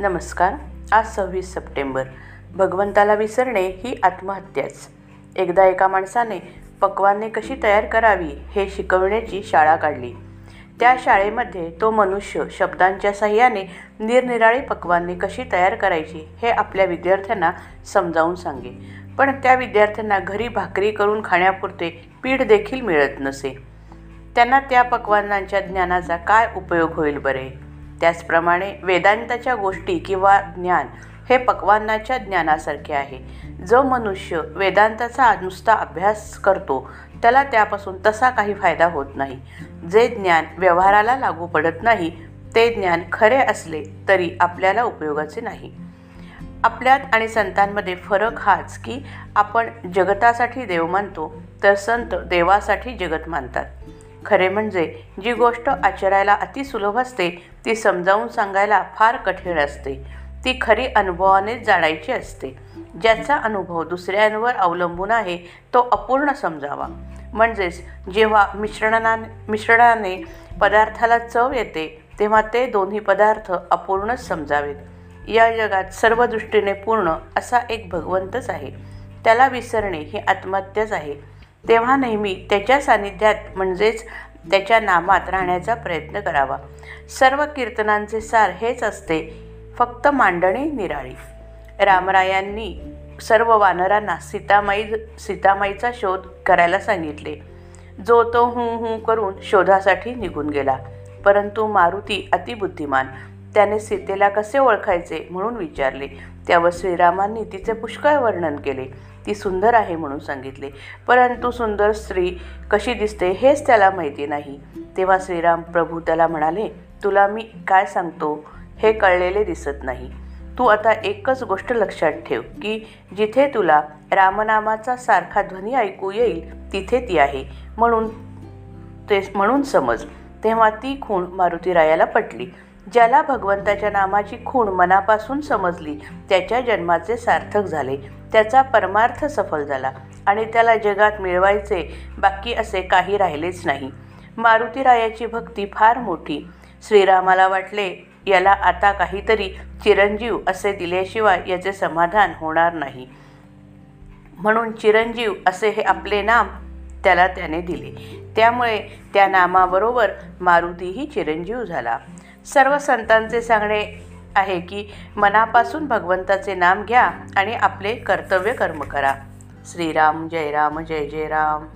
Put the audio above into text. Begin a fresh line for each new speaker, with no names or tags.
नमस्कार आज सव्वीस सप्टेंबर. भगवंताला विसरणे ही आत्महत्याच. एकदा एका माणसाने पक्वान्ने कशी तयार करावी हे शिकवण्याची शाळा काढली. त्या शाळेमध्ये तो मनुष्य शब्दांच्या सहाय्याने निरनिराळी पक्वान्ने कशी तयार करायची हे आपल्या विद्यार्थ्यांना समजावून सांगे. पण त्या विद्यार्थ्यांना घरी भाकरी करून खाण्यापुरते पीठ देखील मिळत नसे. त्यांना त्या पक्वानांच्या ज्ञानाचा काय उपयोग होईल बरे? त्याचप्रमाणे वेदांताच्या गोष्टी किंवा ज्ञान हे पकवानाच्या ज्ञानासारखे आहे. जो मनुष्य वेदांताचा नुसता अभ्यास करतो त्याला त्यापासून तसा काही फायदा होत नाही. जे ज्ञान व्यवहाराला लागू पडत नाही ते ज्ञान खरे असले तरी आपल्याला उपयोगाचे नाही. आपल्यात आणि संतांमध्ये फरक हाच की आपण जगतासाठी देव मानतो तर संत देवासाठी जगत मानतात. खरे म्हणजे जी गोष्ट आचरायला अतिसुलभ असते ती समजावून सांगायला फार कठीण असते. ती खरी अनुभवानेच जाणायची असते. ज्याचा अनुभव दुसऱ्यांवर अवलंबून आहे तो अपूर्ण समजावा. म्हणजेच जेव्हा मिश्रणा मिश्रणाने पदार्थाला चव येते तेव्हा ते दोन्ही पदार्थ अपूर्णच समजावेत. या जगात सर्व दृष्टीने पूर्ण असा एक भगवंतच आहे. त्याला विसरणे ही आत्महत्याच आहे. तेव्हा नेहमी त्याच्या सान्निध्यात म्हणजेच त्याच्या नामात राहण्याचा प्रयत्न करावा. सर्व कीर्तनांचे सार हेच असते फक्त मांडणी निराळी. रामरायांनी सर्व वानरांना सीतामाई सीतामाईचा शोध करायला सांगितले. जो तो हू हू करून शोधासाठी निघून गेला परंतु मारुती अतिबुद्धिमान. त्याने सीतेला कसे ओळखायचे म्हणून विचारले. त्यावर श्रीरामांनी तिचे पुष्कळ वर्णन केले. ती सुंदर आहे म्हणून सांगितले. परंतु सुंदर स्त्री कशी दिसते हेच त्याला माहिती नाही. तेव्हा श्रीराम प्रभू त्याला म्हणाले तुला मी काय सांगतो हे कळलेले दिसत नाही. तू आता एकच गोष्ट लक्षात ठेव की जिथे तुला रामनामाचा सारखा ध्वनी ऐकू येईल तिथे ती आहे. म्हणून ते म्हणून समज. तेव्हा ती खूण मारुतीरायाला पटली. ज्याला भगवंताच्या नामाची खूण मनापासून समजली त्याच्या जन्माचे सार्थक झाले. त्याचा परमार्थ सफल झाला आणि त्याला जगात मिळवायचे बाकी असे काही राहिलेच नाही. मारुतीरायाची भक्ती फार मोठी. श्रीरामाला वाटले याला आता काहीतरी चिरंजीव असे दिल्याशिवाय याचे समाधान होणार नाही. म्हणून चिरंजीव असे हे आपले नाम त्याला त्याने दिले. त्यामुळे त्या नामाबरोबर मारुतीही चिरंजीव झाला. सर्व संतांचे सांगणे आहे की मनापासून भगवंताचे नाम घ्या आणि आपले कर्तव्य कर्म करा. श्रीराम जय राम जय जय राम.